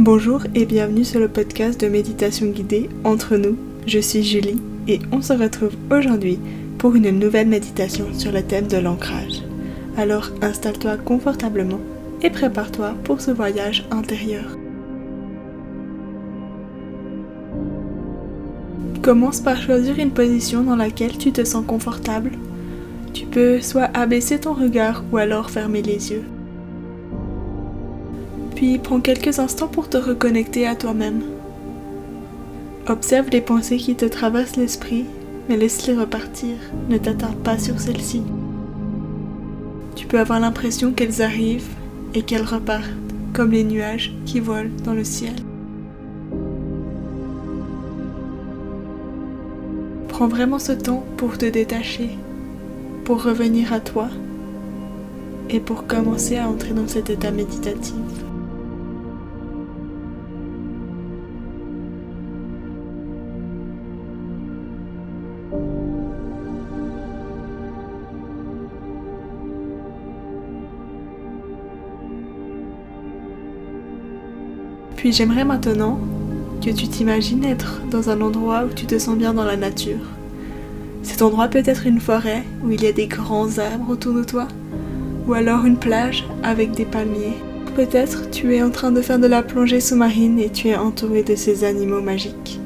Bonjour et bienvenue sur le podcast de méditation guidée Entre nous. Je suis Julie et on se retrouve aujourd'hui pour une nouvelle méditation sur le thème de l'ancrage. Alors installe-toi confortablement et prépare-toi pour ce voyage intérieur. Commence par choisir une position dans laquelle tu te sens confortable. Tu peux soit abaisser ton regard ou alors fermer les yeux. Puis prends quelques instants pour te reconnecter à toi-même. Observe les pensées qui te traversent l'esprit, mais laisse-les repartir, ne t'attarde pas sur celles-ci. Tu peux avoir l'impression qu'elles arrivent et qu'elles repartent, comme les nuages qui volent dans le ciel. Prends vraiment ce temps pour te détacher, pour revenir à toi et pour commencer à entrer dans cet état méditatif. Puis j'aimerais maintenant que tu t'imagines être dans un endroit où tu te sens bien dans la nature. Cet endroit peut être une forêt où il y a des grands arbres autour de toi, ou alors une plage avec des palmiers. Peut-être tu es en train de faire de la plongée sous-marine et tu es entouré de ces animaux magiques.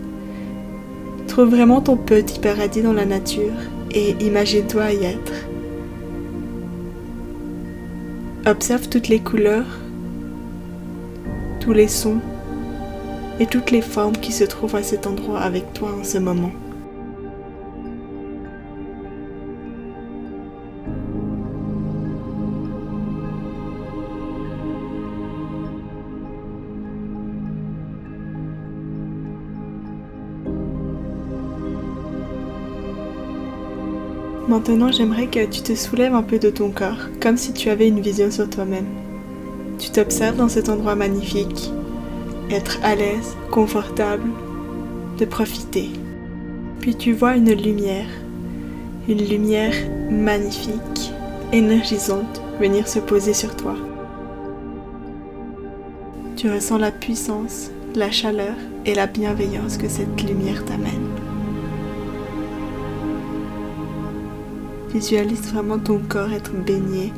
Trouve vraiment ton petit paradis dans la nature et imagine-toi y être. Observe toutes les couleurs tous les sons et toutes les formes qui se trouvent à cet endroit avec toi en ce moment. Maintenant, j'aimerais que tu te soulèves un peu de ton corps, comme si tu avais une vision sur toi-même. Tu t'observes dans cet endroit magnifique, être à l'aise, confortable, de profiter. Puis tu vois une lumière, une lumière magnifique, énergisante venir se poser sur toi. Tu ressens la puissance, la chaleur et la bienveillance que cette lumière t'amène. Visualise vraiment ton corps être baigné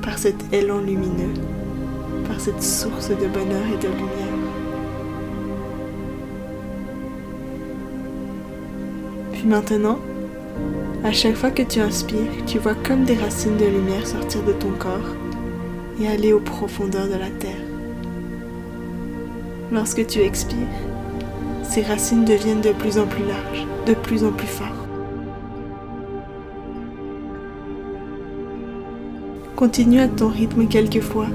par cet élan lumineux cette source de bonheur et de lumière. Puis maintenant, à chaque fois que tu inspires, tu vois comme des racines de lumière sortir de ton corps et aller aux profondeurs de la terre. Lorsque tu expires, ces racines deviennent de plus en plus larges, de plus en plus fortes. Continue à ton rythme quelquefois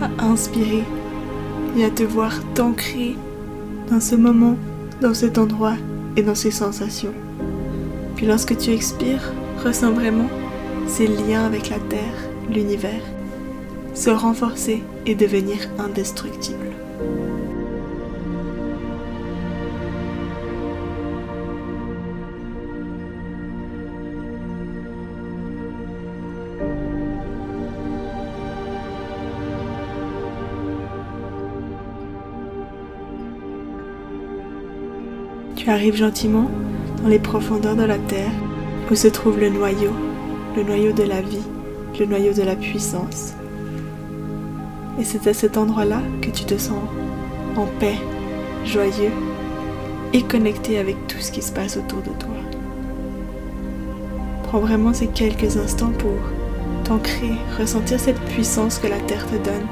à inspirer et à te voir t'ancrer dans ce moment, dans cet endroit et dans ces sensations. Puis lorsque tu expires, ressens vraiment ces liens avec la Terre, l'univers, se renforcer et devenir indestructible. Tu gentiment dans les profondeurs de la terre où se trouve le noyau, le noyau de la vie, le noyau de la puissance. Et c'est à cet endroit-là que tu te sens en paix, joyeux et connecté avec tout ce qui se passe autour de toi. Prends vraiment ces quelques instants pour t'ancrer, ressentir cette puissance que la Terre te donne.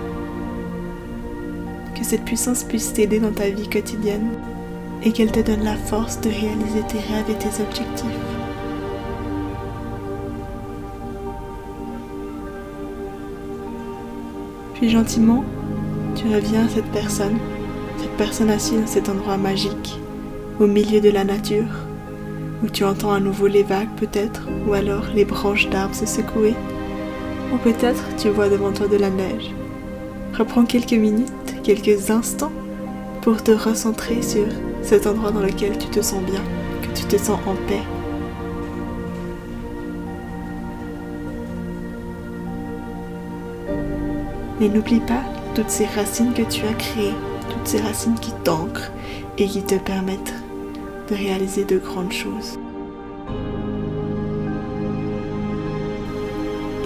Que cette puissance puisse t'aider dans ta vie quotidienne et qu'elle te donne la force de réaliser tes rêves et tes objectifs. Puis gentiment, tu reviens à cette personne, cette personne assise dans cet endroit magique, au milieu de la nature, où tu entends à nouveau les vagues peut-être, ou alors les branches d'arbres se secouer, ou peut-être tu vois devant toi de la neige. Reprends quelques minutes, quelques instants pour te recentrer sur cet endroit dans lequel tu te sens bien, que tu te sens en paix. Et n'oublie pas toutes ces racines que tu as créées toutes ces racines qui t'ancrent et qui te permettent de réaliser de grandes choses.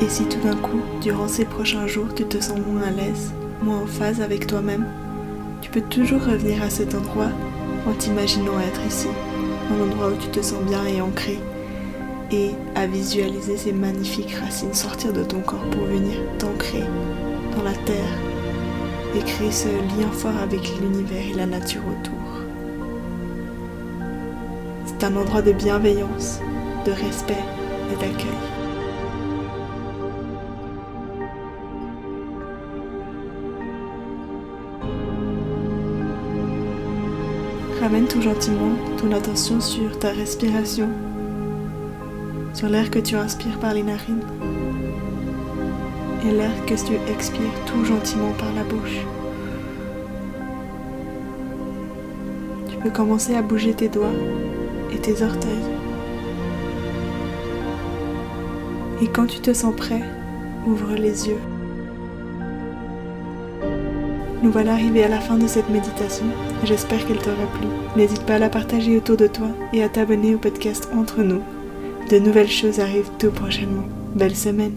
Et si tout d'un coup, durant ces prochains jours, tu te sens moins à l'aise, moins en phase avec toi-même, tu peux toujours revenir à cet endroit en t'imaginant être ici, un endroit où tu te sens bien et ancré, et à visualiser ces magnifiques racines sortir de ton corps pour venir t'ancrer dans la terre et créer ce lien fort avec l'univers et la nature autour. C'est un endroit de bienveillance, de respect et d'accueil. Ramène tout gentiment ton attention sur ta respiration, sur l'air que tu inspires par les narines et l'air que tu expires tout gentiment par la bouche. Tu peux commencer à bouger tes doigts et tes orteils. Et quand tu te sens prêt, ouvre les yeux. Nous voilà arrivés à la fin de cette méditation. J'espère qu'elle t'aura plu. N'hésite pas à la partager autour de toi et à t'abonner au podcast Entre nous. De nouvelles choses arrivent tout prochainement. Belle semaine